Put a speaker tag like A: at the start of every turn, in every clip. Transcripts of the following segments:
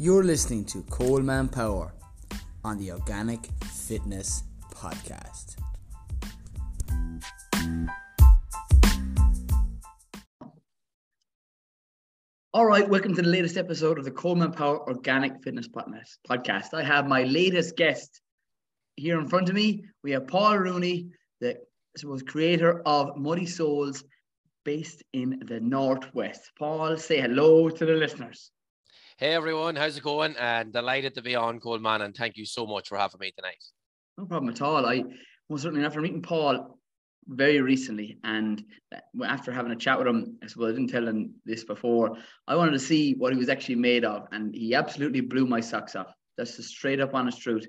A: You're listening to Coleman Power on the Organic Fitness Podcast.
B: All right, welcome to the latest episode of the Coleman Power Organic Fitness Podcast. I have my latest guest here in front of me. We have Paul Rooney, the suppose creator of Muddy Souls, based in the Northwest. Paul, say hello to the listeners.
C: Hey everyone, how's it going? And delighted to be on Coleman, and thank you so much for having me tonight.
B: No problem at all. I most certainly after meeting Paul very recently, and uh, after having a chat with him, I suppose I didn't tell him this before. I wanted to see what he was actually made of, and he absolutely blew my socks off. That's the straight up honest truth.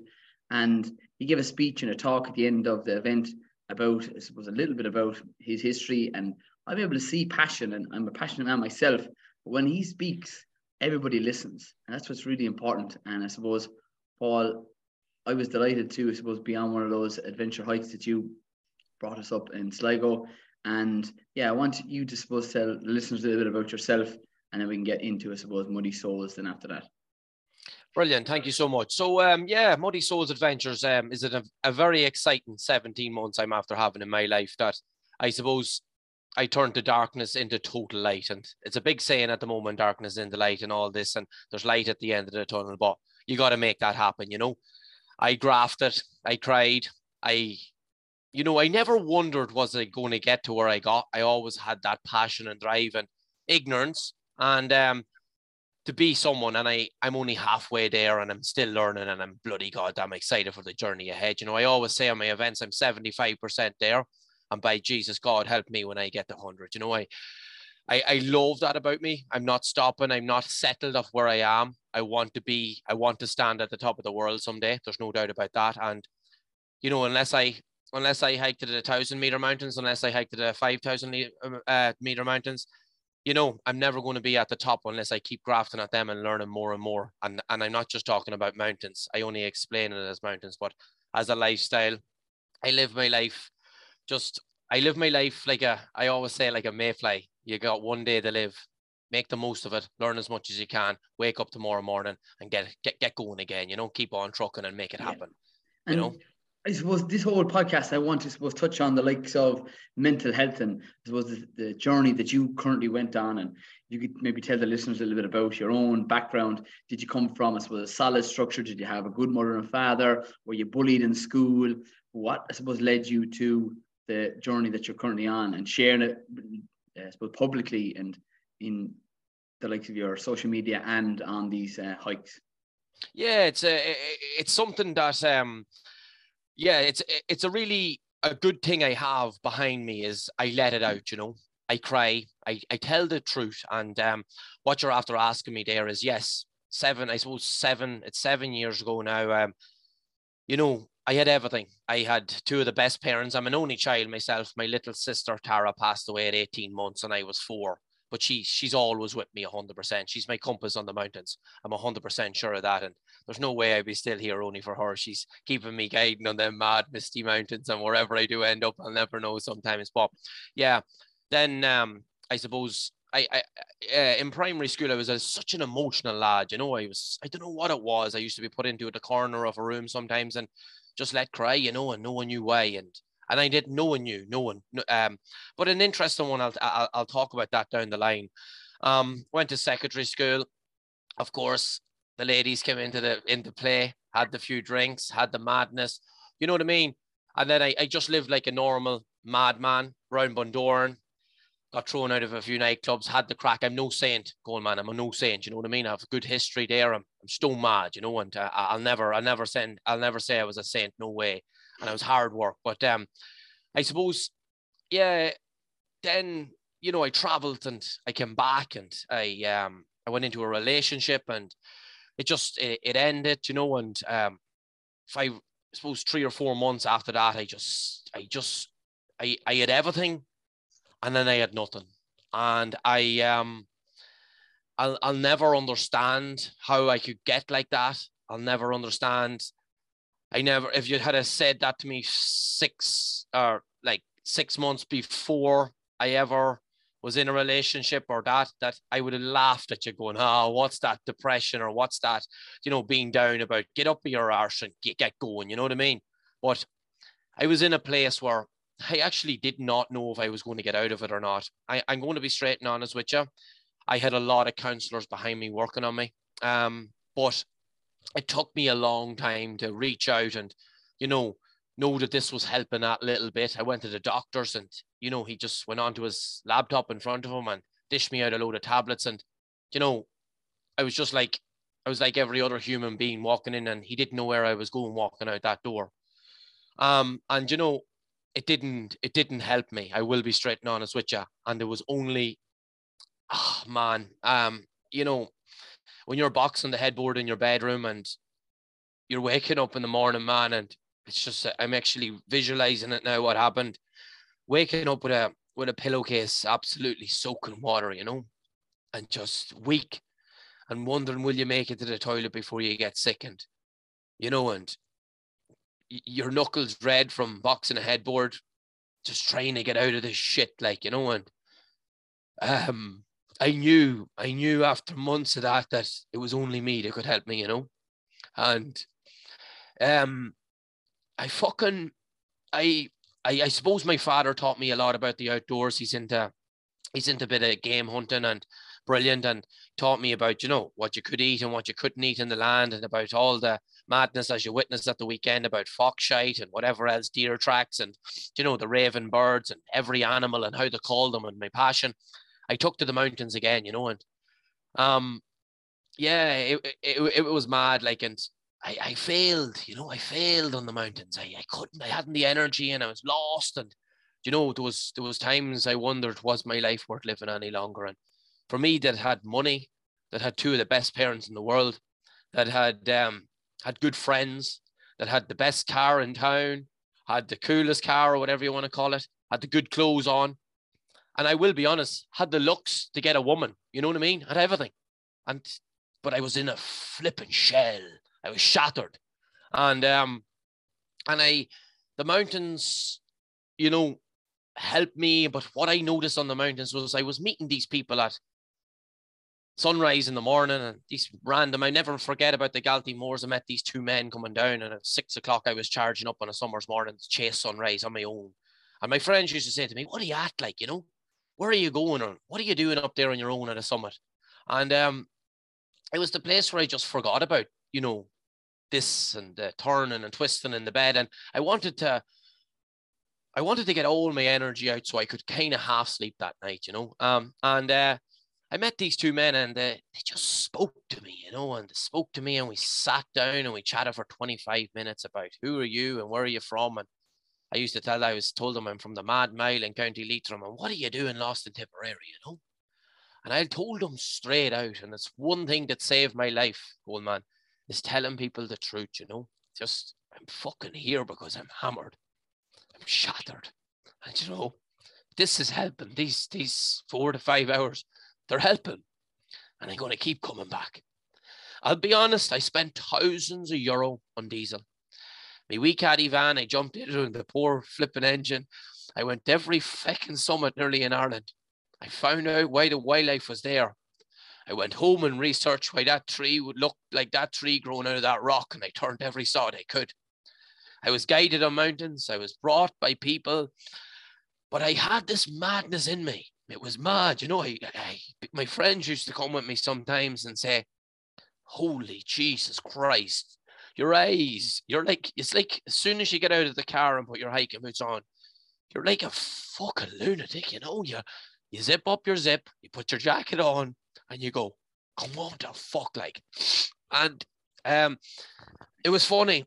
B: And he gave a speech and a talk at the end of the event about, I suppose, a little bit about his history. And I'm able to see passion, and I'm a passionate man myself. But when he speaks, everybody listens, and that's what's really important. And I suppose, Paul, I was delighted to, I suppose, be on one of those adventure hikes that you brought us up in Sligo. And yeah, I want you to suppose tell the listeners a little bit about yourself, and then we can get into, I suppose, Muddy Souls. Then after that.
C: Brilliant, thank you so much. So, um, yeah, Muddy Souls Adventures um, is a, a very exciting 17 months I'm after having in my life that I suppose I turned the darkness into total light. And it's a big saying at the moment, darkness into light and all this, and there's light at the end of the tunnel, but you got to make that happen, you know. I grafted, I cried, I, you know, I never wondered was I going to get to where I got. I always had that passion and drive and ignorance. And um, to be someone and I I'm only halfway there and I'm still learning and I'm bloody goddamn excited for the journey ahead. You know, I always say on my events I'm 75% there and by Jesus God help me when I get to 100. You know, I I, I love that about me. I'm not stopping. I'm not settled of where I am. I want to be, I want to stand at the top of the world someday. There's no doubt about that. And, you know, unless I, unless I hike to the thousand meter mountains, unless I hike to the 5,000 uh, meter mountains, you know, I'm never going to be at the top unless I keep grafting at them and learning more and more. And and I'm not just talking about mountains. I only explain it as mountains, but as a lifestyle, I live my life just I live my life like a I always say like a mayfly. You got one day to live. Make the most of it. Learn as much as you can. Wake up tomorrow morning and get get get going again. You know, keep on trucking and make it happen. Yeah. You know.
B: I suppose this whole podcast, I want to suppose touch on the likes of mental health and I suppose the, the, journey that you currently went on, and you could maybe tell the listeners a little bit about your own background. Did you come from, I suppose, a solid structure? Did you have a good mother and father? Were you bullied in school? What I suppose led you to the journey that you're currently on and sharing it, I suppose, publicly and in the likes of your social media and on these uh, hikes?
C: Yeah, it's a it's something that um yeah, it's it's a really a good thing I have behind me is I let it out, you know. I cry, I, I tell the truth. And um, what you're after asking me there is yes, seven, I suppose seven, it's seven years ago now. Um, you know, I had everything. I had two of the best parents. I'm an only child myself. My little sister Tara passed away at 18 months and I was four but she she's always with me 100%. She's my compass on the mountains. I'm 100% sure of that. And there's no way I'd be still here only for her. She's keeping me guiding on them mad, misty mountains. And wherever I do end up, I'll never know sometimes. But yeah, then um, I suppose I, I uh, in primary school I was a, such an emotional lad. You know, I was I don't know what it was. I used to be put into the corner of a room sometimes and just let cry. You know, and no one knew why. And and I didn't. No one knew. No one. Um, but an interesting one. I'll, I'll I'll talk about that down the line. Um, went to secondary school. Of course, the ladies came into the into play. Had the few drinks. Had the madness. You know what I mean? And then I, I just lived like a normal madman around Bundoran. Got thrown out of a few nightclubs. Had the crack. I'm no saint, going man. I'm a no saint. You know what I mean? I have a good history there. I'm, I'm stone mad. You know, and uh, I'll never, I'll never send, I'll never say I was a saint. No way and it was hard work. But um, I suppose, yeah, then you know I traveled and I came back and I um I went into a relationship and it just it, it ended, you know, and um five I suppose three or four months after that I just I just I I had everything and then I had nothing. And I um I'll I'll never understand how I could get like that. I'll never understand I never, if you had said that to me six or like six months before I ever was in a relationship or that, that I would have laughed at you going, oh, what's that depression or what's that, you know, being down about get up your arse and get, get going, you know what I mean? But I was in a place where I actually did not know if I was going to get out of it or not. I, I'm going to be straight and honest with you. I had a lot of counselors behind me working on me. Um, but it took me a long time to reach out and, you know, know that this was helping that little bit. I went to the doctors and, you know, he just went onto his laptop in front of him and dished me out a load of tablets. And, you know, I was just like, I was like every other human being walking in and he didn't know where I was going walking out that door. Um, and you know, it didn't it didn't help me. I will be straight and honest with you. And there was only oh man, um, you know, when you're boxing the headboard in your bedroom and you're waking up in the morning, man, and it's just I'm actually visualizing it now. What happened? Waking up with a with a pillowcase absolutely soaking water, you know, and just weak, and wondering will you make it to the toilet before you get sickened, you know, and your knuckles red from boxing a headboard, just trying to get out of this shit, like you know, and um, I knew, I knew after months of that that it was only me that could help me, you know, and um, I fucking, I, I, I suppose my father taught me a lot about the outdoors. He's into, he's into a bit of game hunting and brilliant, and taught me about you know what you could eat and what you couldn't eat in the land, and about all the madness as you witnessed at the weekend about fox shite and whatever else, deer tracks, and you know the raven birds and every animal and how to call them, and my passion. I took to the mountains again, you know, and um, yeah, it, it, it was mad, like, and I, I failed, you know, I failed on the mountains. I, I couldn't, I hadn't the energy and I was lost. And, you know, there was, there was times I wondered, was my life worth living any longer? And for me that had money, that had two of the best parents in the world, that had, um, had good friends, that had the best car in town, had the coolest car or whatever you want to call it, had the good clothes on. And I will be honest, had the looks to get a woman, you know what I mean? Had everything. And, but I was in a flipping shell I was shattered. And um and I the mountains, you know, helped me. But what I noticed on the mountains was I was meeting these people at sunrise in the morning and these random I never forget about the Galtee Moors. I met these two men coming down and at six o'clock I was charging up on a summer's morning to chase sunrise on my own. And my friends used to say to me, What are you at like, you know? Where are you going or what are you doing up there on your own at a summit? And um it was the place where I just forgot about you know, this and uh, turning and twisting in the bed. And I wanted to, I wanted to get all my energy out so I could kind of half sleep that night, you know. Um, and uh, I met these two men and uh, they just spoke to me, you know, and they spoke to me and we sat down and we chatted for 25 minutes about who are you and where are you from? And I used to tell, I was told them I'm from the Mad Mile in County Leitrim and what are you doing lost in Tipperary, you know? And I told them straight out, and it's one thing that saved my life, old man is telling people the truth, you know. Just I'm fucking here because I'm hammered. I'm shattered. And you know, this is helping. These these four to five hours, they're helping. And I'm gonna keep coming back. I'll be honest, I spent thousands of euro on diesel. My wee caddy van, I jumped into the poor flipping engine. I went every fucking summit nearly in Ireland. I found out why the wildlife was there. I went home and researched why that tree would look like that tree growing out of that rock, and I turned every sod I could. I was guided on mountains, I was brought by people, but I had this madness in me. It was mad, you know. I, I, my friends used to come with me sometimes and say, Holy Jesus Christ, your eyes, you're like, it's like as soon as you get out of the car and put your hiking boots on, you're like a fucking lunatic, you know. You, you zip up your zip, you put your jacket on, and you go, come on the fuck, like. And um, it was funny.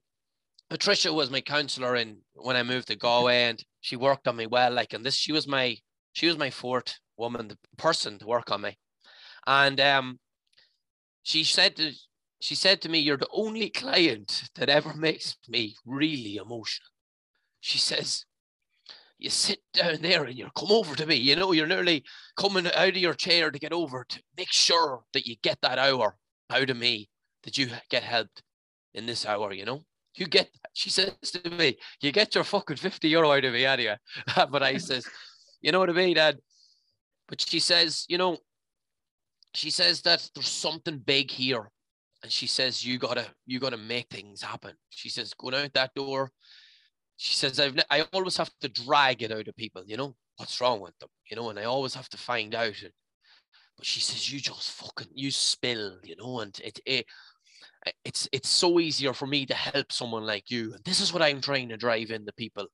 C: Patricia was my counselor in when I moved to Galway, and she worked on me well. Like, and this, she was my, she was my fourth woman, the person to work on me, and um, she said to, she said to me, "You're the only client that ever makes me really emotional." She says, you sit down there and you come over to me. You know, you're nearly coming out of your chair to get over to make sure that you get that hour out of me, that you get helped in this hour, you know? You get, she says to me, you get your fucking 50 euro out of me, you? but I says, you know what I mean, Dad? But she says, you know, she says that there's something big here. And she says, you gotta, you gotta make things happen. She says, going out that door. She says, I've, I always have to drag it out of people, you know, what's wrong with them, you know, and I always have to find out. But she says, you just fucking, you spill, you know, and it, it, it's it's so easier for me to help someone like you and this is what i'm trying to drive in the people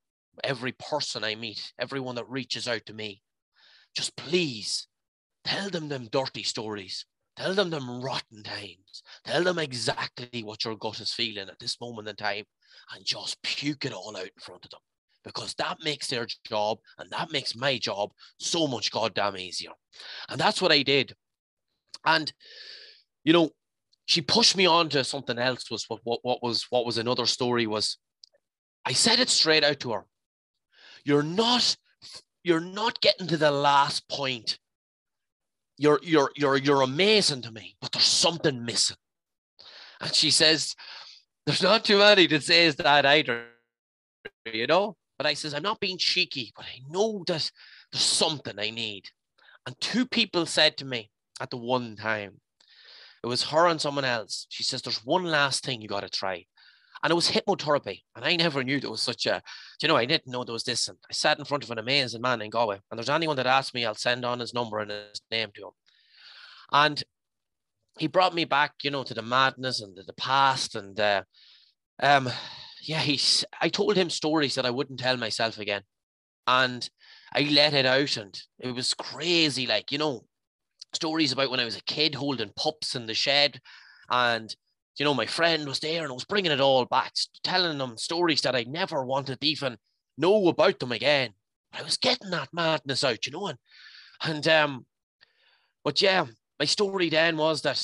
C: every person i meet everyone that reaches out to me. Just please tell them them dirty stories. Tell them them rotten times. Tell them exactly what your gut is feeling at this moment in time and just puke it all out in front of them because that makes their job and that makes my job so much goddamn easier. And that's what i did. And you know she pushed me on to something else was what, what, what was what was another story was I said it straight out to her. You're not you're not getting to the last point. You're you're you're you're amazing to me, but there's something missing. And she says, There's not too many that says that either, you know. But I says, I'm not being cheeky, but I know that there's something I need. And two people said to me at the one time, it was her and someone else. She says, There's one last thing you got to try. And it was hypnotherapy. And I never knew there was such a, you know, I didn't know there was this. And I sat in front of an amazing man in Galway. And there's anyone that asked me, I'll send on his number and his name to him. And he brought me back, you know, to the madness and the, the past. And uh, um, yeah, he's, I told him stories that I wouldn't tell myself again. And I let it out. And it was crazy. Like, you know, stories about when I was a kid holding pups in the shed. And, you know, my friend was there and I was bringing it all back, telling them stories that I never wanted to even know about them again. I was getting that madness out, you know. And, and um, but yeah, my story then was that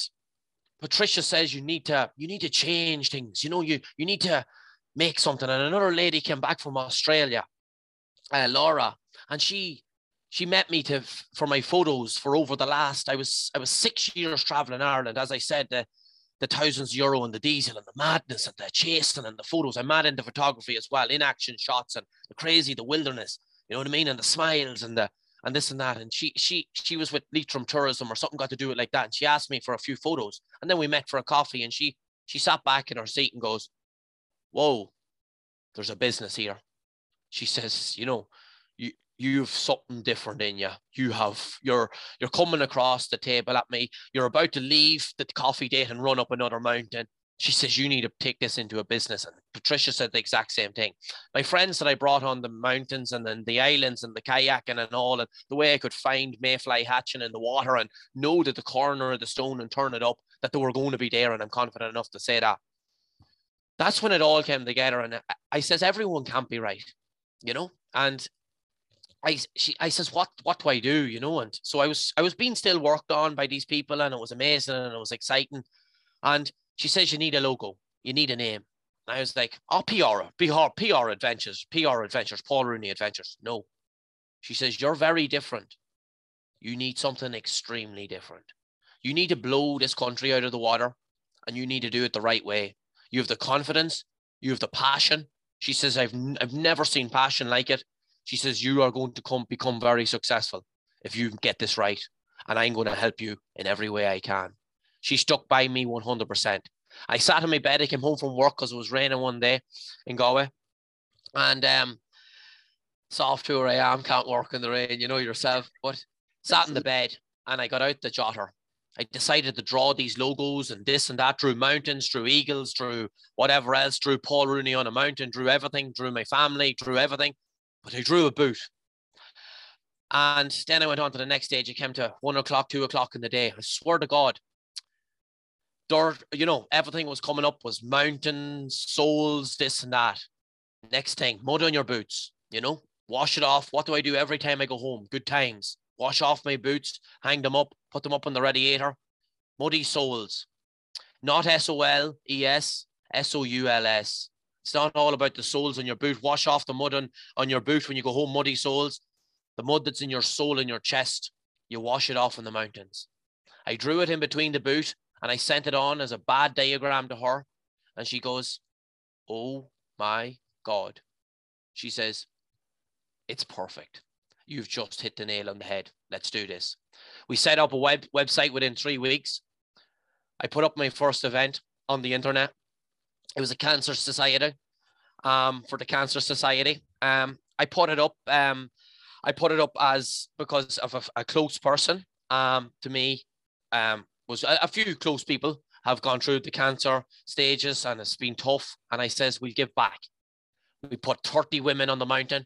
C: Patricia says you need to you need to change things. You know, you you need to make something. And another lady came back from Australia, uh, Laura, and she she met me to for my photos for over the last I was I was six years traveling Ireland. As I said, the the thousands euro and the diesel and the madness and the chasing and the photos. I'm mad into photography as well, in action shots and the crazy, the wilderness, you know what I mean? And the smiles and the and this and that. And she she she was with Leitrim Tourism or something got to do it like that. And she asked me for a few photos. And then we met for a coffee and she she sat back in her seat and goes, Whoa, there's a business here. She says, you know, you've something different in you. You have you're you're coming across the table at me. You're about to leave the coffee date and run up another mountain. She says you need to take this into a business. And Patricia said the exact same thing. My friends that I brought on the mountains and then the islands and the kayaking and all, and the way I could find mayfly hatching in the water and know that the corner of the stone and turn it up, that they were going to be there. And I'm confident enough to say that. That's when it all came together. And I says everyone can't be right, you know? And I she I says what what do I do? you know and so I was I was being still worked on by these people and it was amazing and it was exciting. And she says you need a logo. You need a name. And I was like oh PR PR PR adventures PR adventures Paul Rooney adventures. No. She says you're very different. You need something extremely different. You need to blow this country out of the water and you need to do it the right way. You have the confidence. You have the passion. She says I've I've never seen passion like it she says, You are going to come become very successful if you get this right. And I'm going to help you in every way I can. She stuck by me 100%. I sat in my bed. I came home from work because it was raining one day in Galway. And um, soft who I am, can't work in the rain, you know yourself. But sat in the bed and I got out the jotter. I decided to draw these logos and this and that, drew mountains, drew eagles, drew whatever else, drew Paul Rooney on a mountain, drew everything, drew my family, drew everything but I drew a boot. And then I went on to the next stage. It came to one o'clock, two o'clock in the day. I swear to God, dirt, you know, everything was coming up was mountains, souls, this and that. Next thing, mud on your boots, you know, wash it off. What do I do every time I go home? Good times. Wash off my boots, hang them up, put them up on the radiator. Muddy souls. Not S O L E S, S O U L S. It's not all about the soles on your boot. Wash off the mud on, on your boot when you go home, muddy soles. The mud that's in your soul in your chest, you wash it off in the mountains. I drew it in between the boot and I sent it on as a bad diagram to her. And she goes, Oh my God. She says, It's perfect. you've just hit the nail on the head. Let's do this. We set up a web website within three weeks. I put up my first event on the internet. It was a cancer society um, for the Cancer Society. Um, I put it up. Um, I put it up as because of a, a close person um, to me. Um, was a, a, few close people have gone through the cancer stages and it's been tough. And I says we'll give back. We put 30 women on the mountain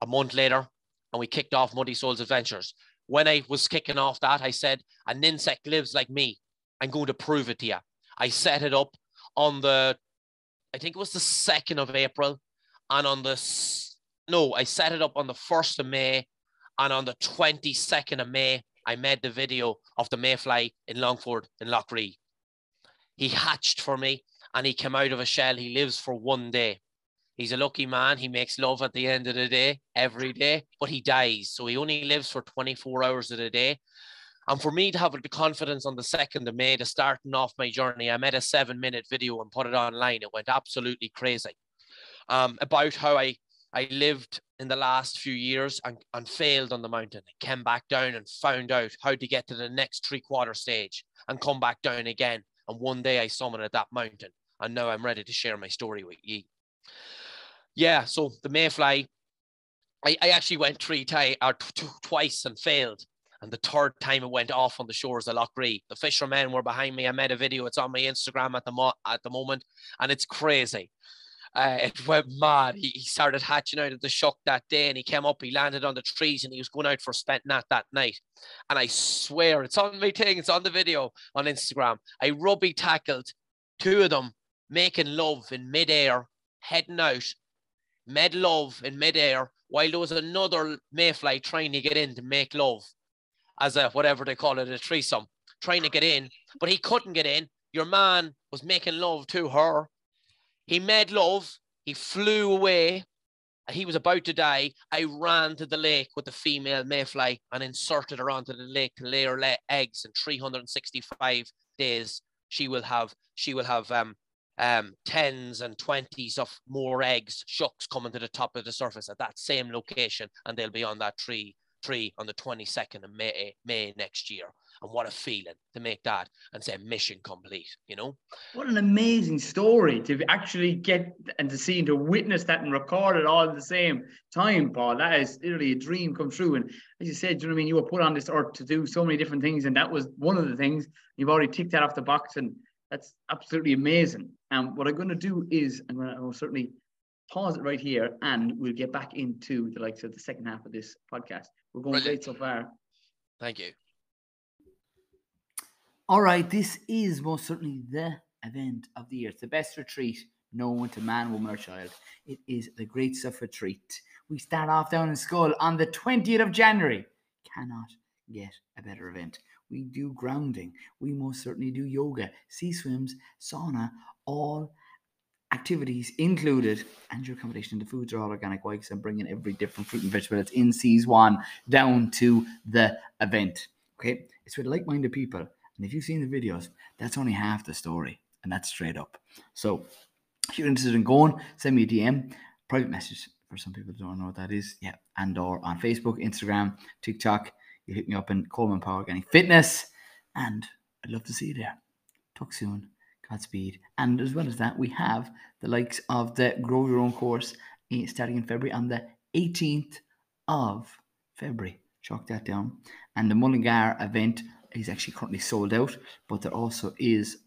C: a month later, and we kicked off Muddy Souls Adventures. When I was kicking off that, I said, an insect lives like me. I'm going to prove it to you. I set it up on the I think it was the 2nd of April. And on the, no, I set it up on the 1st of May. And on the 22nd of May, I made the video of the mayfly in Longford in Loughrea. He hatched for me and he came out of a shell. He lives for one day. He's a lucky man. He makes love at the end of the day, every day, but he dies. So he only lives for 24 hours of the day. And for me to have the confidence on the 2nd of May to starting off my journey, I made a seven minute video and put it online. It went absolutely crazy um, about how I, I lived in the last few years and, and failed on the mountain. I came back down and found out how to get to the next three quarter stage and come back down again. And one day I summited that mountain. And now I'm ready to share my story with you. Yeah, so the Mayfly, I, I actually went three times or t- twice and failed and the third time it went off on the shores of Loughrea. The fishermen were behind me. I made a video. It's on my Instagram at the mo- at the moment, and it's crazy. Uh, it went mad. He, he started hatching out of the shuck that day, and he came up. He landed on the trees, and he was going out for spent gnat that night. And I swear, it's on my thing. It's on the video on Instagram. I rugby tackled two of them, making love in midair, heading out, made love in midair, while there was another mayfly trying to get in to make love as a whatever they call it, a threesome, trying to get in, but he couldn't get in. Your man was making love to her. He made love. He flew away. He was about to die. I ran to the lake with the female mayfly and inserted her onto the lake to lay her eggs. In 365 days, she will have she will have um um tens and twenties of more eggs, shucks coming to the top of the surface at that same location, and they'll be on that tree tree on the 22nd of May, May next year. And what a feeling to make that and say mission complete, you know?
B: What an amazing story to actually get and to see and to witness that and record it all at the same time, Paul. That is literally a dream come true. And as you said, you know what I mean? You were put on this earth to do so many different things. And that was one of the things. You've already ticked that off the box. And that's absolutely amazing. And what I'm going to do is I'm going to certainly pause it right here and we'll get back into the likes of the second half of this podcast. We're going Brilliant. great so far.
C: Thank you.
A: All right, this is most certainly the event of the year. It's the best retreat known to man, woman, or child. It is the Great Stuff Retreat. We start off down in Schull on the 20th of January. Cannot get a better event. We do grounding. We most certainly do yoga, sea swims, sauna, all activities included and your accommodation. The foods are all organic whites and bringing every different fruit and vegetable that's in season down to the event. Okay, it's with like-minded people, and if you've seen the videos, that's only half the story, and that's straight up. So, if you're interested in going, send me a DM, private message. For some people don't know what that is, yeah, and or on Facebook, Instagram, TikTok. You hit me up in Coleman Power Organic Fitness, and I'd love to see you there. Talk soon. Godspeed. And as well as that, we have the likes of the Grow Your Own course eh, starting in February on the 18th of February. Chalk that down. And the Mullingar event is actually currently sold out, but there also is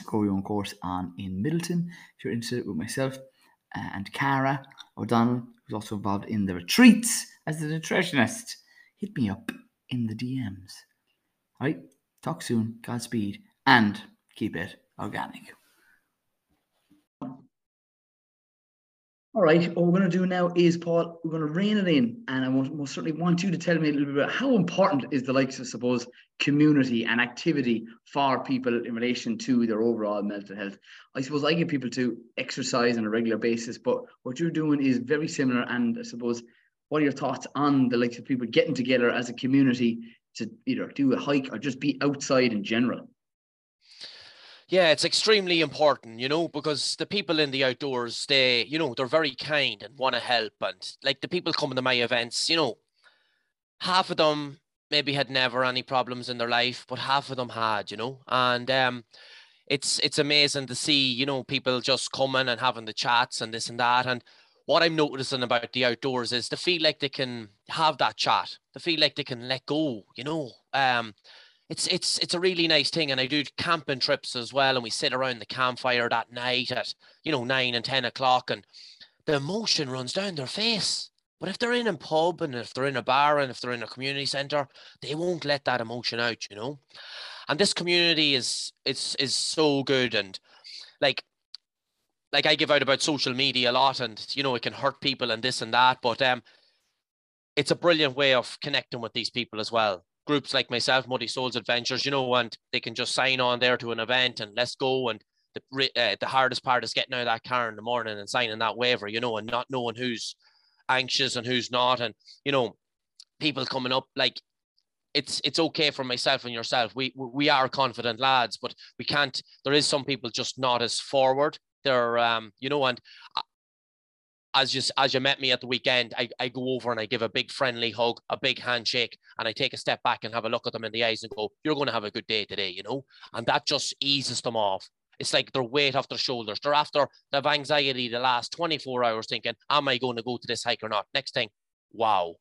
A: a Grow Your Own course on in Midleton If you're interested with myself uh, and Cara O'Donnell, who's also involved in the retreats as the nutritionist, hit me up in the DMs. All right, talk soon. Godspeed and keep it organic.
B: All right, what we're going to do now is, Paul, we're going to rein it in. And I most, most certainly want you to tell me a little bit about how important is the likes of, suppose, community and activity for people in relation to their overall mental health. I suppose I get people to exercise on a regular basis, but what you're doing is very similar. And I suppose, what are your thoughts on the likes of people getting together as a community to either do a hike or just be outside in general?
C: Yeah, it's extremely important, you know, because the people in the outdoors, they, you know, they're very kind and want to help. And like the people coming to my events, you know, half of them maybe had never any problems in their life, but half of them had, you know, and um, it's it's amazing to see, you know, people just coming and having the chats and this and that. And what I'm noticing about the outdoors is they feel like they can have that chat. They feel like they can let go, you know. Um, it's it's it's a really nice thing. And I do camping trips as well, and we sit around the campfire that night at you know nine and ten o'clock, and the emotion runs down their face. But if they're in a pub and if they're in a bar and if they're in a community center, they won't let that emotion out, you know. And this community is is is so good and like like I give out about social media a lot and you know it can hurt people and this and that, but um it's a brilliant way of connecting with these people as well. Groups like myself, Muddy Souls Adventures, you know, and they can just sign on there to an event and let's go. And the uh, the hardest part is getting out of that car in the morning and signing that waiver, you know, and not knowing who's anxious and who's not. And, you know, people coming up like it's it's okay for myself and yourself. We we are confident lads, but we can't. There is some people just not as forward. They're um you know, and as you as you met me at the weekend, I, I go over and I give a big friendly hug, a big handshake, and I take a step back and have a look at them in the eyes and go, "You're going to have a good day today," you know, and that just eases them off. It's like their weight off their shoulders. They're after they've anxiety the last 24 hours thinking, am I going to go to this hike or not? Next thing, wow,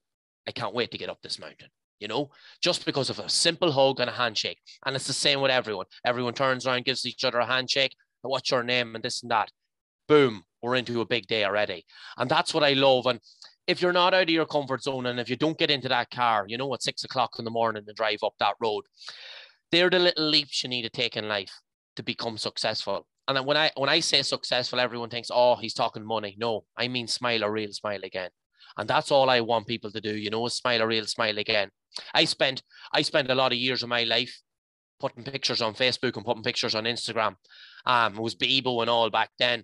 C: I can't wait to get up this mountain. You know, just because of a simple hug and a handshake. And it's the same with everyone. Everyone turns around, gives each other a handshake. What's your name? And this and that. Boom, we're into a big day already. And that's what I love. And if you're not out of your comfort zone and if you don't get into that car, you know, at six o'clock in the morning and drive up that road, they're the little leaps you need to take in life to become successful. And when I when I say successful, everyone thinks, oh, he's talking money. No, I mean smile a real smile again. And that's all I want people to do, you know, smile a real smile again. I spent I spent a lot of years of my life putting pictures on Facebook and putting pictures on Instagram. Um, it was Bebo and all back then.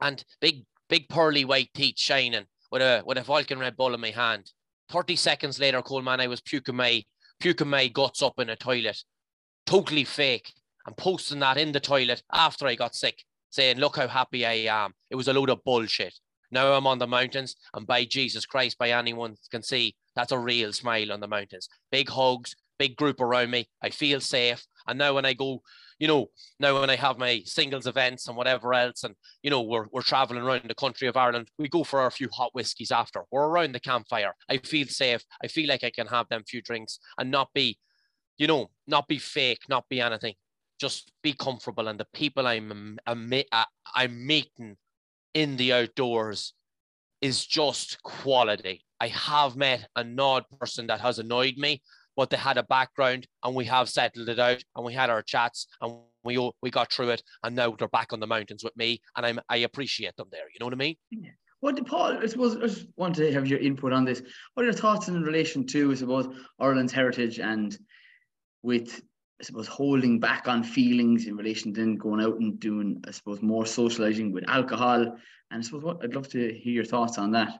C: And big, big pearly white teeth shining with a with a Vulcan Red Bull in my hand. 30 seconds later, Coleman, I was puking my puking my guts up in a toilet. Totally fake and posting that in the toilet after I got sick, saying, Look how happy I am. It was a load of bullshit. Now I'm on the mountains, and by Jesus Christ, by anyone can see, that's a real smile on the mountains. Big hugs, big group around me. I feel safe. And now when I go, you know, now when I have my singles events and whatever else, and you know, we're we're traveling around the country of Ireland, we go for our few hot whiskies after. We're around the campfire. I feel safe. I feel like I can have them few drinks and not be, you know, not be fake, not be anything just be comfortable. And the people I'm um, I'm, uh, I'm meeting in the outdoors is just quality. I have met an odd person that has annoyed me, but they had a background and we have settled it out and we had our chats and we we got through it and now they're back on the mountains with me and I'm I appreciate them there. You know what I mean?
B: Yeah. What Paul, I suppose I just want to have your input on this. What are your thoughts in relation to, I suppose, Ireland's heritage and with I suppose holding back on feelings in relation to then going out and doing, I suppose, more socializing with alcohol. And I suppose what I'd love to hear your thoughts on that.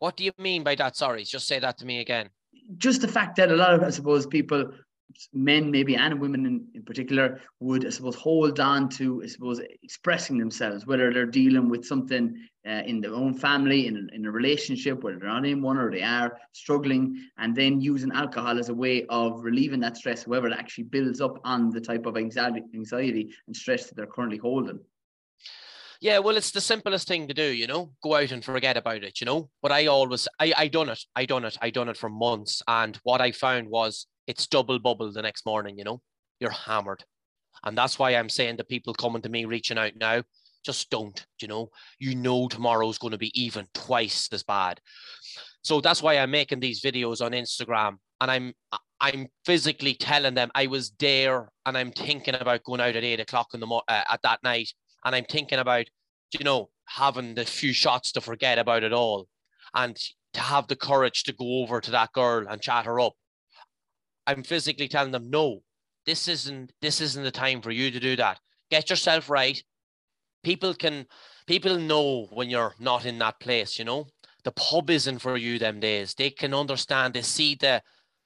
C: What do you mean by that? Sorry, just say that to me again.
B: Just the fact that a lot of, I suppose, people men maybe and women in, in particular would i suppose hold on to i suppose expressing themselves whether they're dealing with something uh, in their own family in, in a relationship whether they're not in one or they are struggling and then using alcohol as a way of relieving that stress however it actually builds up on the type of anxiety anxiety and stress that they're currently holding
C: yeah, well, it's the simplest thing to do, you know, go out and forget about it, you know. But I always, I, I done it, I done it, I done it for months, and what I found was it's double bubble the next morning, you know, you're hammered. And that's why I'm saying to people coming to me, reaching out now, just don't, you know, you know, tomorrow's going to be even twice as bad. So that's why I'm making these videos on Instagram and I'm, I'm physically telling them I was there and I'm thinking about going out at eight o'clock in the mo- uh, at that night. And I'm thinking about, you know, having the few shots to forget about it all and to have the courage to go over to that girl and chat her up I'm physically telling them, no, this isn't this isn't the time for you to do that. Get yourself right. People can people know when you're not in that place, you know. The pub isn't for you them days. They can understand, they see the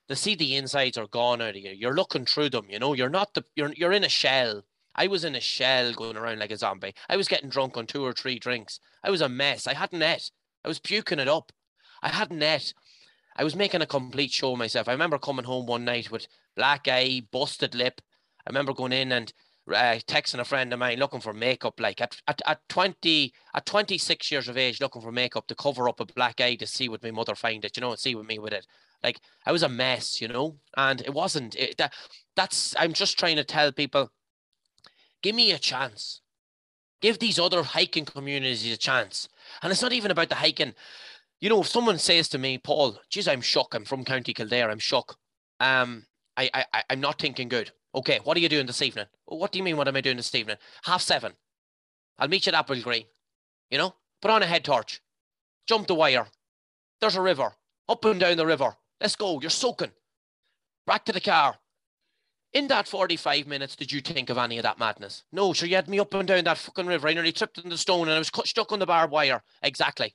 C: they see the insides are gone out of you. You're looking through them, you know. You're not the you're you're in a shell. I was in a shell going around like a zombie. I was getting drunk on two or three drinks. I was a mess. I hadn't ate. I was puking it up. I hadn't ate I was making a complete show myself. I remember coming home one night with black eye, busted lip. I remember going in and uh, texting a friend of mine looking for makeup, like at, at, at 20, at 26 years of age, looking for makeup to cover up a black eye to see what my mother find it, you know, and see with me with it. Like I was a mess, you know, and it wasn't it, that. That's I'm just trying to tell people, give me a chance, give these other hiking communities a chance, and it's not even about the hiking. You know, if someone says to me, Paul, geez, I'm shook. I'm from County Kildare. I'm shook. Um, I, I, I'm not thinking good. Okay, what are you doing this evening? What do you mean? What am I doing this evening? Half seven. I'll meet you at Applegreen. You know, put on a head torch, jump the wire. There's a river, up and down the river. Let's go. You're soaking. Back to the car. In that 45 minutes, did you think of any of that madness? No, sure, you had me up and down that fucking river. I nearly tripped in the stone and I was cut, stuck on the barbed wire. Exactly.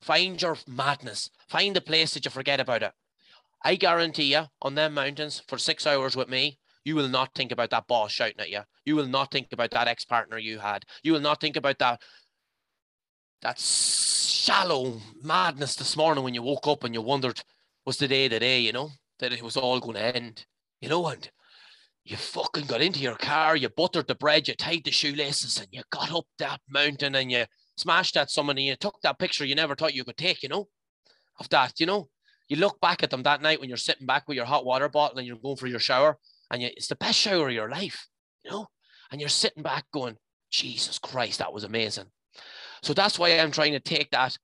C: Find your madness. Find the place that you forget about it. I guarantee you, on them mountains for six hours with me, you will not think about that boss shouting at you. You will not think about that ex partner you had. You will not think about that that shallow madness this morning when you woke up and you wondered was the day the day, you know, that it was all going to end, you know, and you fucking got into your car, you buttered the bread, you tied the shoelaces, and you got up that mountain and you smashed at someone and you took that picture you never thought you could take, you know, of that, you know. You look back at them that night when you're sitting back with your hot water bottle and you're going for your shower, and you, it's the best shower of your life, you know, and you're sitting back going, Jesus Christ, that was amazing. So that's why I'm trying to take that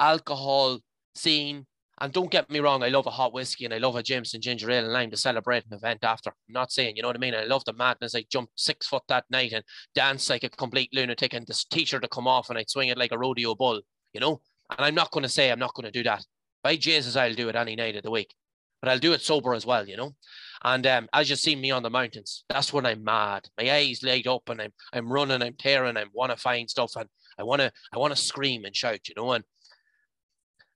C: alcohol scene and don't get me wrong, I love a hot whiskey and I love a Jameson ginger ale and lime to celebrate an event after. I'm not saying, you know what I mean? I love the madness. I jumped six foot that night and dance like a complete lunatic and this t-shirt to come off and I'd swing it like a rodeo bull, you know? And I'm not going to say I'm not going to do that. By Jesus, I'll do it any night of the week. But I'll do it sober as well, you know? And um, as you see me on the mountains, that's when I'm mad. My eyes light up and I'm I'm running, I'm tearing, I want to find stuff and I want to I want to scream and shout, you know. And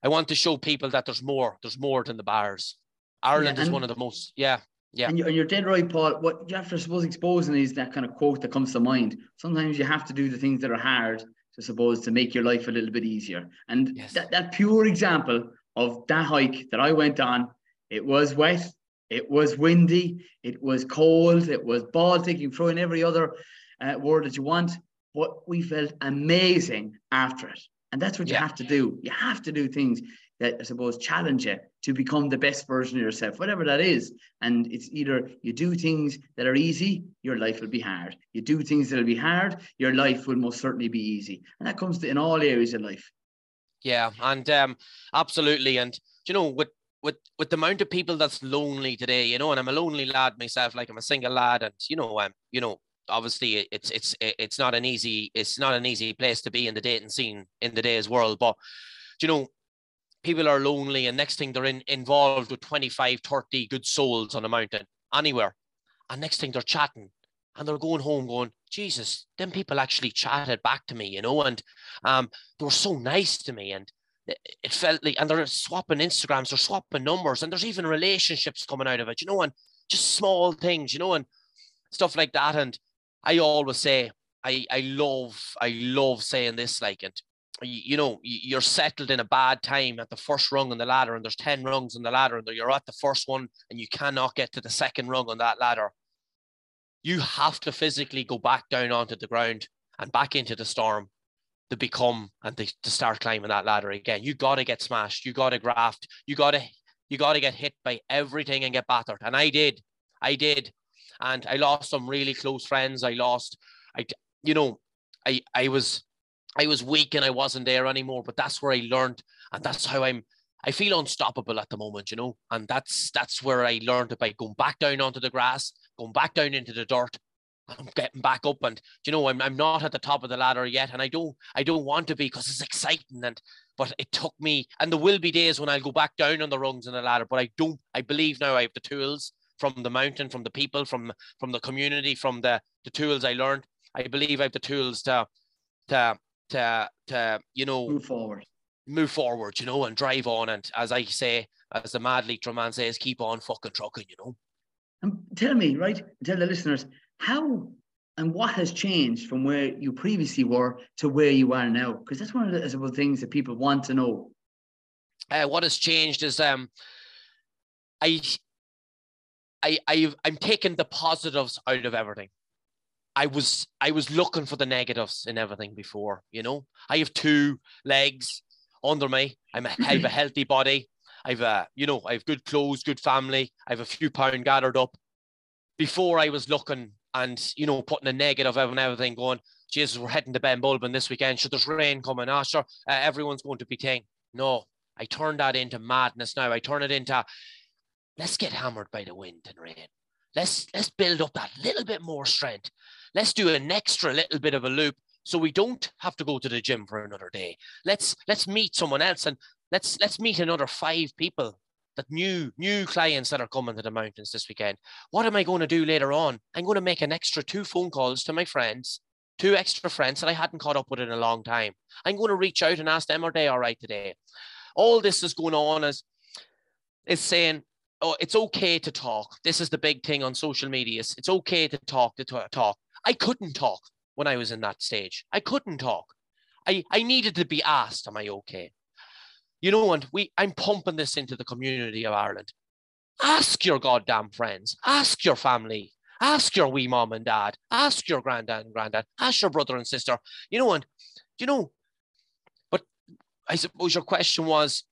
C: I want to show people that there's more. There's more than the bars. Ireland yeah, is one of the most. Yeah, yeah.
B: And you're, dead right, Paul. What you have to suppose exposing is that kind of quote that comes to mind. Sometimes you have to do the things that are hard to suppose to make your life a little bit easier. And yes. that, that pure example of that hike that I went on, it was wet, it was windy, it was cold, it was Baltic. You throw in every other uh, word that you want, but we felt amazing after it. And that's what you have to do. You have to do things that I suppose challenge you to become the best version of yourself, whatever that is. And it's either you do things that are easy, your life will be hard. You do things that'll be hard, your life will most certainly be easy. And that comes to in all areas of life.
C: Yeah, and um, absolutely. And you know, with with with the amount of people that's lonely today, you know, and I'm a lonely lad myself, like I'm a single lad, and you know, I'm, you know, obviously it's it's it's not an easy it's not an easy place to be in the dating scene in the day's world but you know people are lonely and next thing they're in involved with 25 30 good souls on a mountain anywhere and next thing they're chatting and they're going home going jesus them people actually chatted back to me you know and um they were so nice to me and it felt like and they're swapping instagrams they're swapping numbers and there's even relationships coming out of it you know and just small things you know and stuff like that and I always say I I love I love saying this like and you, know you're settled in a bad time at the first rung on the ladder and there's 10 rungs on the ladder and you're at the first one and you cannot get to the second rung on that ladder. You have to physically go back down onto the ground and back into the storm to become and to, to start climbing that ladder again. You got to get smashed. You got to graft. You got to you got to get hit by everything and get battered. And i did. I did and I lost some really close friends. I lost, I, you know, I, I was, I was weak and I wasn't there anymore. But that's where I learned, and that's how I'm. I feel unstoppable at the moment, you know, and that's that's where I learned about going back down onto the grass, going back down into the dirt, I'm getting back up and you know I'm, I'm not at the top of the ladder yet and I don't I don't want to be because it's exciting and but it took me and there will be days when I'll go back down on the rungs in the ladder but I don't I believe now I have the tools from the mountain, from the people, from from the community, from the the tools I learned. I believe I have the tools to to to to you know
B: move forward,
C: move forward, you know, and drive on. And as I say, as the mad Leitrim man says, keep on fucking trucking, you know.
B: And tell me, right? Tell the listeners how and what has changed from where you previously were to where you are now? Because that's one of the, things that people want to know.
C: uh, what has changed is um, I, I, I've, I'm taking the positives out of everything. I was, I was looking for the negatives in everything before. You know, I have two legs under me. I'm a, I have a healthy body. I've a, you know, I have good clothes, good family. I have a few pound gathered up. Before I was looking and you know putting a negative and everything, going, Jesus, we're heading to Benbulben this weekend. Should there's rain coming? Ah, sure, uh, everyone's going to be saying, no. I turn that into madness now. I turn it into let's get hammered by the wind and rain. Let's let's build up that little bit more strength. Let's do an extra little bit of a loop so we don't have to go to the gym for another day. Let's let's meet someone else and let's let's meet another five people that new new clients that are coming to the mountains this weekend. What am I going to do later on? I'm going to make an extra two phone calls to my friends, two extra friends that I hadn't caught up with in a long time. I'm going to reach out and ask them are they all right today all this is going on is is saying oh it's okay to talk. This is the big thing on social media. It's, okay to talk to talk. I couldn't talk when i was in that stage. I couldn't talk. I i needed to be asked am i okay? You know and we i'm pumping this into the community of ireland. Ask your goddamn friends. Ask your family. Ask your wee mom and dad. Ask your granddad and granddad. Ask your brother and sister. You know and you know but I suppose your question was,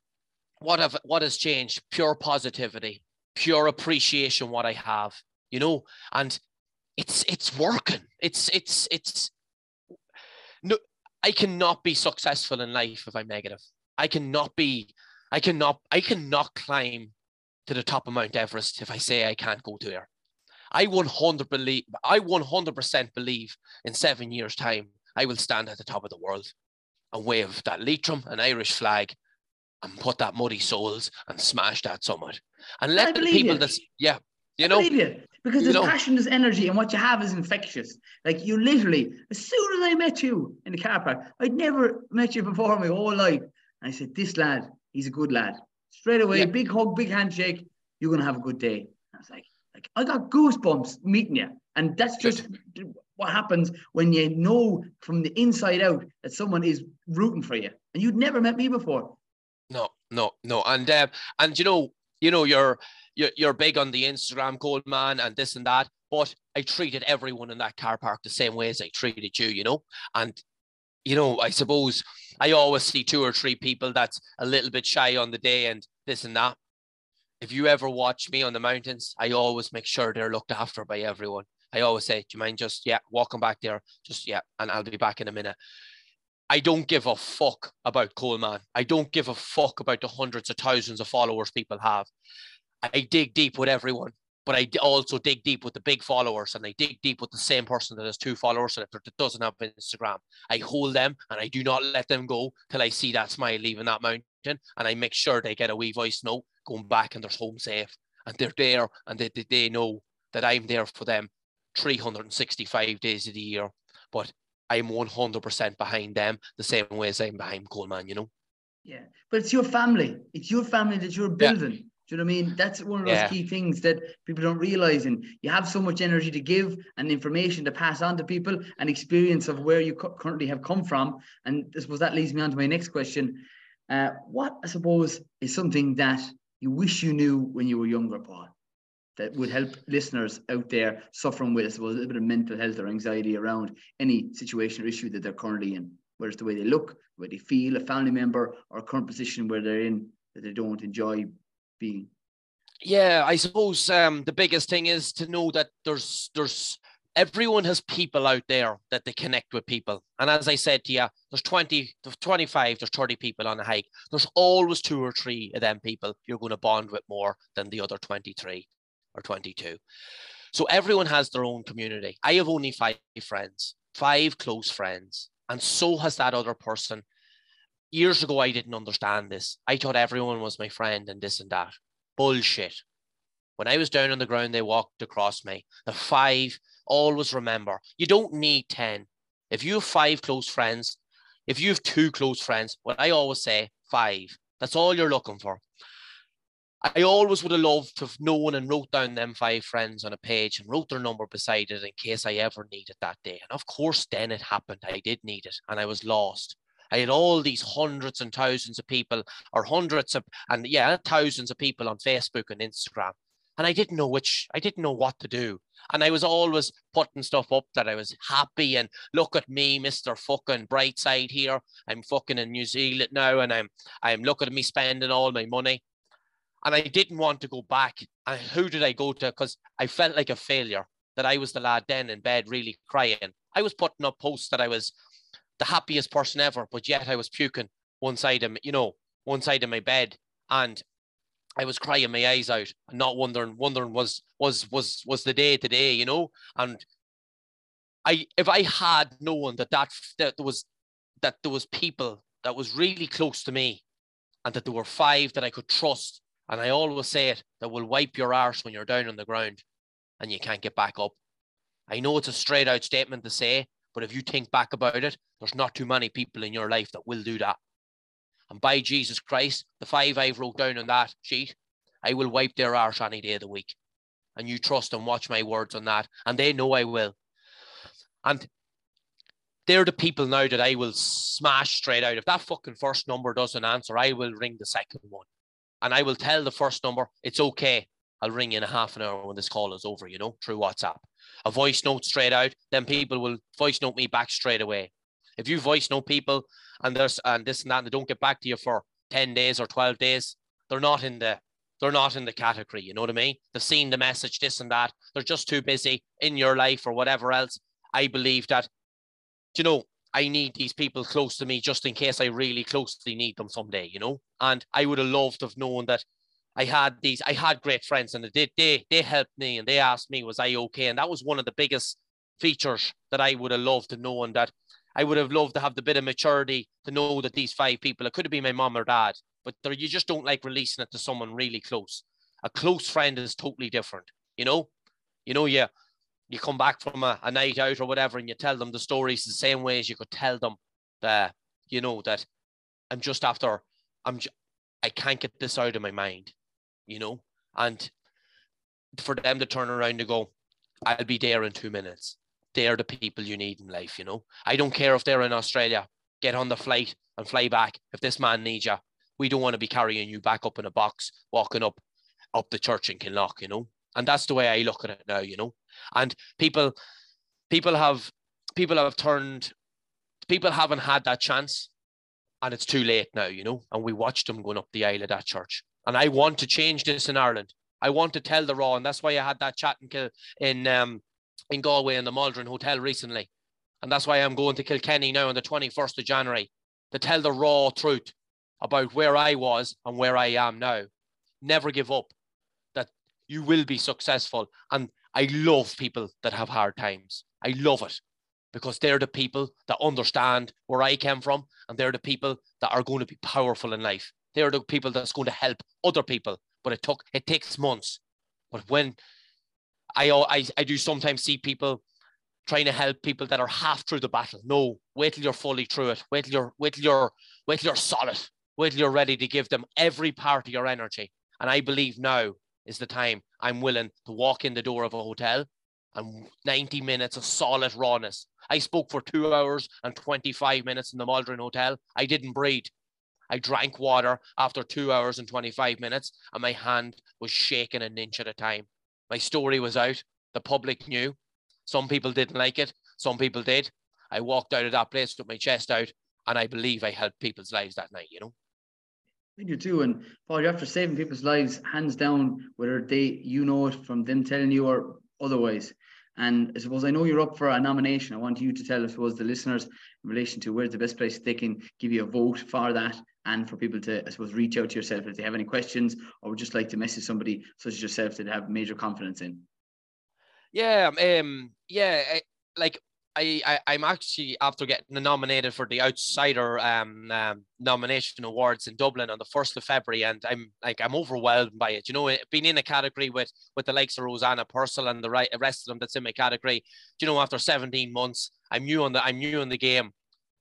C: what have what has changed? Pure positivity, pure appreciation what I have, you know, and it's it's working. It's it's it's no I cannot be successful in life if I'm negative. I cannot be, I cannot, I cannot climb to the top of Mount Everest if I say I can't go there. I 100 believe, I 100% believe in seven years' time I will stand at the top of the world and wave that Leitrim, an Irish flag, and put that muddy souls and smash that summit. And let the people that yeah, you know.
B: You. Because there's passion, there's energy, and what you have is infectious. Like you literally, as soon as I met you in the car park, I'd never met you before in my whole life. And I said, This lad, he's a good lad. Straight away, yeah. big hug, big handshake, you're gonna have a good day. I was like, like I got goosebumps meeting you. And that's just what happens when you know from the inside out that someone is rooting for you and you'd never met me before
C: no no no and uh, and you know you know you're you're, you're big on the instagram Coleman and this and that but i treated everyone in that car park the same way as i treated you you know and you know i suppose i always see two or three people that's a little bit shy on the day and this and that if you ever watch me on the mountains i always make sure they're looked after by everyone I always say, do you mind just, yeah, walking back there? Just, yeah, and I'll be back in a minute. I don't give a fuck about Coleman. I don't give a fuck about the hundreds of thousands of followers people have. I dig deep with everyone, but I also dig deep with the big followers and I dig deep with the same person that has two followers and that doesn't have Instagram. I hold them and I do not let them go till I see that smile leaving that mountain and I make sure they get a wee voice note going back and they're home safe and they're there and they, they know that I'm there for them 365 days of the year, but I'm 100% behind them the same way as I'm behind Coleman, you know?
B: Yeah, but it's your family. It's your family that you're building. Yeah. Do you know what I mean? That's one of those yeah. key things that people don't realize. And you have so much energy to give and information to pass on to people and experience of where you currently have come from. And I suppose that leads me on to my next question. Uh, what, I suppose, is something that you wish you knew when you were younger, Paul? That would help listeners out there suffering with, I suppose, a little bit of mental health or anxiety around any situation or issue that they're currently in, whether it's the way they look, the way they feel, a family member, or a current position where they're in that they don't enjoy being.
C: Yeah, I suppose um, the biggest thing is to know that there's there's everyone has people out there that they connect with people. And as I said to you, there's 20, there's 25, there's 30 people on a hike. There's always two or three of them people you're going to bond with more than the other 23 or 22. So everyone has their own community. I have only five friends, five close friends, and so has that other person. Years ago, I didn't understand this. I thought everyone was my friend and this and that. Bullshit. When I was down on the ground, they walked across me. The five, always remember, you don't need 10. If you have five close friends, if you have two close friends, what I always say, five. That's all you're looking for. I always would have loved to have known and wrote down them five friends on a page and wrote their number beside it in case I ever needed that day. And of course, then it happened. I did need it and I was lost. I had all these hundreds and thousands of people, or hundreds of, and yeah, thousands of people on Facebook and Instagram. And I didn't know which, I didn't know what to do. And I was always putting stuff up that I was happy and look at me, Mr. fucking bright side here. I'm fucking in New Zealand now and I'm I'm looking at me spending all my money. And I didn't want to go back. And who did I go to? Because I felt like a failure that I was the lad then in bed really crying. I was putting up posts that I was the happiest person ever, but yet I was puking one side of you know, one side of my bed. And I was crying my eyes out and not wondering, wondering was was was was the day today, you know? And I if I had known that that that there was that there was people that was really close to me and that there were five that I could trust, and I always say it, that will wipe your arse when you're down on the ground and you can't get back up. I know it's a straight out statement to say, but if you think back about it, there's not too many people in your life that will do that. And by Jesus Christ, the five I've wrote down on that sheet, I will wipe their arse any day of the week. And you trust and watch my words on that. And they know I will. And they're the people now that I will smash straight out. If that fucking first number doesn't answer, I will ring the second one. And I will tell the first number, it's okay. I'll ring you in a half an hour when this call is over, you know, through WhatsApp. A voice note straight out, then people will voice note me back straight away. If you voice note people and there's and this and that, and they don't get back to you for 10 days or 12 days, they're not in the they're not in the category, you know what I mean? They've seen the message, this and that. They're just too busy in your life or whatever else. I believe that, you know, I need these people close to me just in case I really closely need them someday, you know? And I would have loved to have known that I had these, I had great friends and they, they, they helped me and they asked me, was I okay? And that was one of the biggest features that I would have loved to know and that I would have loved to have the bit of maturity to know that these five people, it could have been my mom or dad, but you just don't like releasing it to someone really close. A close friend is totally different, you know? You know, yeah, you come back from a, a night out or whatever and you tell them the stories the same way as you could tell them that, you know, that I'm just after, I'm, I can't get this out of my mind you know, and for them to turn around and go, I'll be there in two minutes. They're the people you need in life, you know. I don't care if they're in Australia, get on the flight and fly back. If this man needs you, we don't want to be carrying you back up in a box, walking up up the church in Kinlough, you know. And that's the way I look at it now, you know. And people people have people have turned people haven't had that chance and it's too late now, you know. And we watched them going up the aisle of that church. And I want to change this in Ireland. I want to tell the raw, and that's why I had that chat in in um, in Galway in the Maldron Hotel recently, and that's why I'm going to Kilkenny now on the 21st of January to tell the raw truth about where I was and where I am now. Never give up. That you will be successful, and I love people that have hard times. I love it because they're the people that understand where I came from, and they're the people that are going to be powerful in life. They're the people that's going to help other people. But it took it takes months. But when I I, I do sometimes see people trying to help people that are half through the battle. No, wait till you're fully through it. Wait till you're wait till you're wait till you're solid. Wait till you're ready to give them every part of your energy. And I believe now is the time I'm willing to walk in the door of a hotel and 90 minutes of solid rawness. I spoke for two hours and 25 minutes in the Maldron Hotel. I didn't breathe. I drank water after two hours and 25 minutes, and my hand was shaking an inch at a time. My story was out. The public knew. Some people didn't like it, some people did. I walked out of that place with my chest out, and I believe I helped people's lives that night, you know.
B: I do too. And Paul, you're after saving people's lives, hands down, whether they you know it from them telling you or otherwise. And I suppose I know you're up for a nomination. I want you to tell, I suppose, the listeners in relation to where's the best place they can give you a vote for that and for people to, I suppose, reach out to yourself if they have any questions or would just like to message somebody such as yourself that have major confidence in.
C: Yeah, um, yeah, I, like I, I am actually after getting nominated for the Outsider um, um, nomination awards in Dublin on the first of February, and I'm like I'm overwhelmed by it. You know, being in a category with with the likes of Rozanna Purcell and the right rest of them that's in my category. You know, after 17 months, I'm new on the I'm new in the game,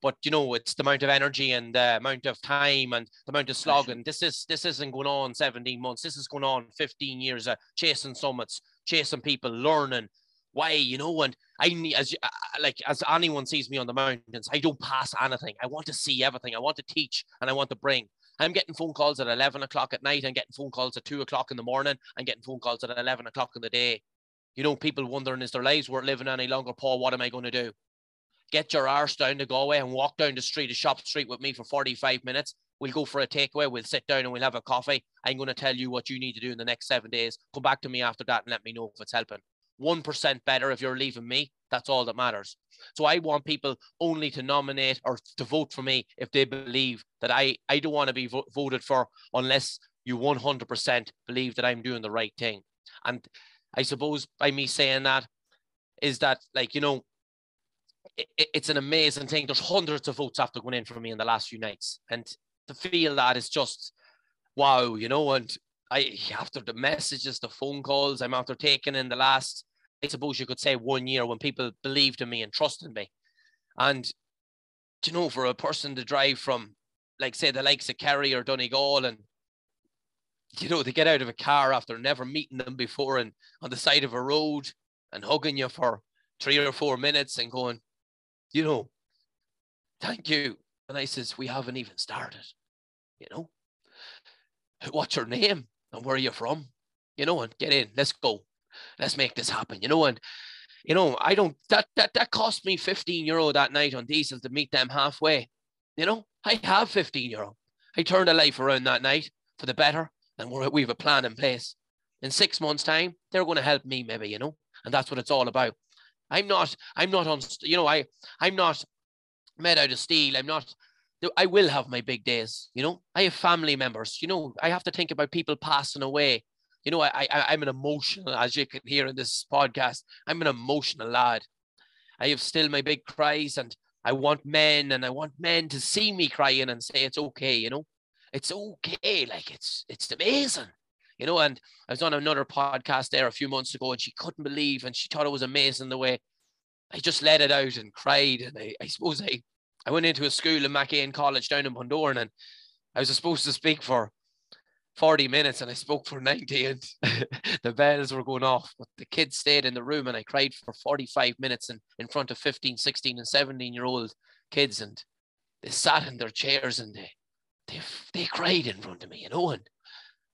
C: but you know, it's the amount of energy and the amount of time and the amount of slogging. This is this isn't going on 17 months. This is going on 15 years of chasing summits, chasing people, learning Why, you know, and I need as uh, uh, like as anyone sees me on the mountains, I don't pass anything. I want to see everything. I want to teach and I want to bring. I'm getting phone calls at 11 o'clock at night. I'm getting phone calls at two o'clock in the morning. I'm getting phone calls at 11 o'clock in the day. You know, people wondering, is their lives worth living any longer? Paul, what am I going to do? Get your arse down to Galway and walk down the street, a shop street with me for 45 minutes. We'll go for a takeaway. We'll sit down and we'll have a coffee. I'm going to tell you what you need to do in the next seven days. Come back to me after that and let me know if it's helping. 1% better if you're leaving me. That's all that matters. So I want people only to nominate or to vote for me if they believe that I, I don't want to be vo- voted for unless you 100% believe that I'm doing the right thing. And I suppose by me saying that is that, like, you know, it, it's an amazing thing. There's hundreds of votes after going in for me in the last few nights. And to feel that is just wow, you know, and I after the messages, the phone calls I'm after taking in the last, I suppose you could say one year when people believed in me and trusted me. And you know, for a person to drive from like say the likes of Kerry or Donegal and you know, they get out of a car after never meeting them before and on the side of a road and hugging you for three or four minutes and going, you know, thank you. And I says, we haven't even started, you know. What's your name and where are you from? You know, and get in, let's go. Let's make this happen, you know, and you know, I don't that that that cost me 15 euro that night on diesel to meet them halfway. You know, I have 15 euro. I turned a life around that night for the better, and we're, we have a plan in place. In six months' time, they're going to help me, maybe, you know, and that's what it's all about. I'm not, I'm not on, you know, I, I'm not made out of steel. I'm not, I will have my big days. You know, I have family members. You know, I have to think about people passing away. You know, I, I I'm an emotional, as you can hear in this podcast. I'm an emotional lad. I have still my big cries, and I want men, and I want men to see me crying and say it's okay. You know, it's okay. Like it's it's amazing. You know, and I was on another podcast there a few months ago, and she couldn't believe, and she thought it was amazing the way I just let it out and cried. And I, I suppose I, I went into a school in Mackay College down in Bundoran and I was supposed to speak for 40 minutes and I spoke for 90 and the bells were going off. But the kids stayed in the room and I cried for 45 minutes in, in front of 15, 16, and 17 year old kids. And they sat in their chairs and they, they, they cried in front of me, you know. And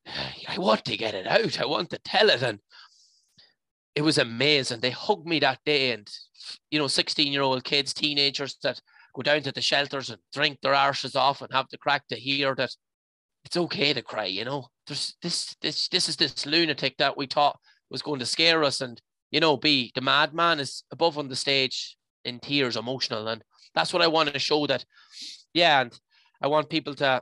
C: I want to get it out. I want to tell it. And it was amazing. They hugged me that day, and you know, 16 year old kids, teenagers that go down to the shelters and drink their arses off and have the crack to hear that it's okay to cry. You know, there's this this this is this lunatic that we thought was going to scare us, and you know, be the madman is above on the stage in tears, emotional, and that's what I wanted to show that. Yeah, and I want people to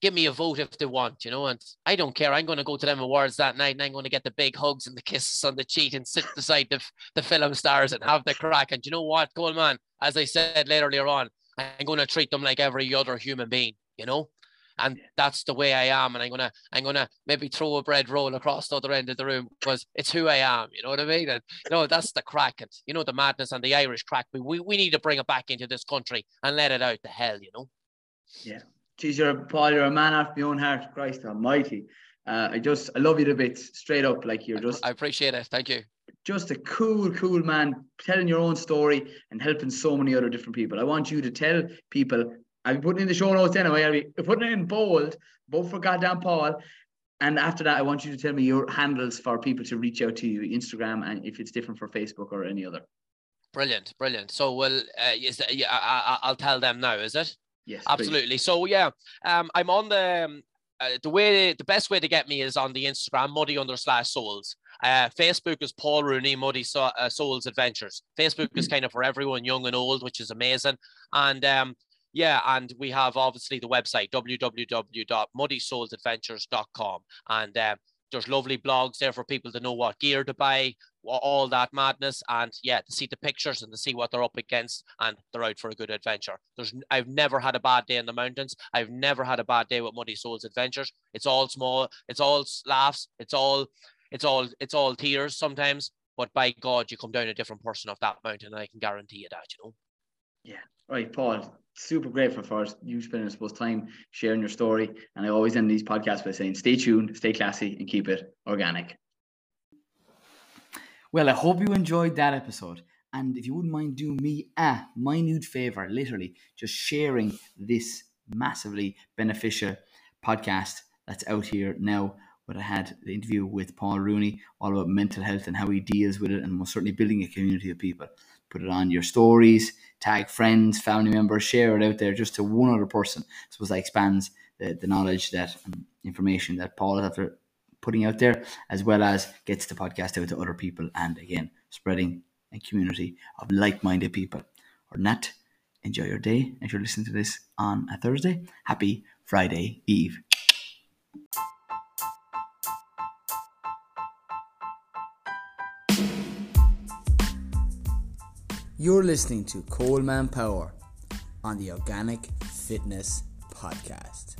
C: give me a vote if they want, you know, and I don't care. I'm going to go to them awards that night and I'm going to get the big hugs and the kisses on the cheek and sit beside the, the film stars and have the crack. And you know what, Coleman, as I said earlier on, I'm going to treat them like every other human being, you know, and that's the way I am. And I'm going to, I'm going to maybe throw a bread roll across the other end of the room because it's who I am, you know what I mean? And, you know, that's the crack and, you know, the madness and the Irish crack. We, we need to bring it back into this country and let it out the hell, you know?
B: Yeah, geez, you're a, Paul, you're a man after my own heart. Christ Almighty. Uh, I just, I love you to bits, straight up. Like you're just.
C: I appreciate it. Thank you.
B: Just a cool, cool man, telling your own story and helping so many other different people. I want you to tell people. I'm putting in the show notes anyway. I'll be putting it in bold. Vote for goddamn Paul. And after that, I want you to tell me your handles for people to reach out to you, Instagram, and if it's different for Facebook or any other.
C: Brilliant, brilliant. So, well, uh, is that, yeah, I, I'll tell them now. Is it?
B: Yes,
C: absolutely. Please. So yeah, um, I'm on the um, uh, the way the best way to get me is on the Instagram muddy under slash souls. Uh, Facebook is Paul Rooney Muddy so- uh, Souls Adventures. Facebook mm-hmm. is kind of for everyone, young and old, which is amazing. And um, yeah, and we have obviously the website www.muddysoulsadventures.com, and um, there's lovely blogs there for people to know what gear to buy, all that madness, and yeah, to see the pictures and to see what they're up against, and they're out for a good adventure. There's, I've never had a bad day in the mountains. I've never had a bad day with Muddy Souls Adventures. It's all small, it's all laughs, it's all, it's all, it's all tears sometimes. But by God, you come down a different person off that mountain, and I can guarantee you that. You know.
B: Yeah. Right, Paul super grateful for you spending, I suppose, time sharing your story. And I always end these podcasts by saying, stay tuned, stay classy, and keep it organic. Well, I hope you enjoyed that episode. And if you wouldn't mind doing me a minute favor, literally just sharing this massively beneficial podcast that's out here now. But I had the interview with Paul Rooney all about mental health and how he deals with it, and most certainly building a community of people. Put it on your stories, tag friends, family members, share it out there just to one other person. I suppose that expands the, the knowledge that um, information that Paul is after putting out there, as well as gets the podcast out to other people, and again spreading a community of like-minded people. Or not, enjoy your day. If you're listening to this on a Thursday, happy Friday Eve. You're listening to Coleman Power on the Organic Fitness Podcast.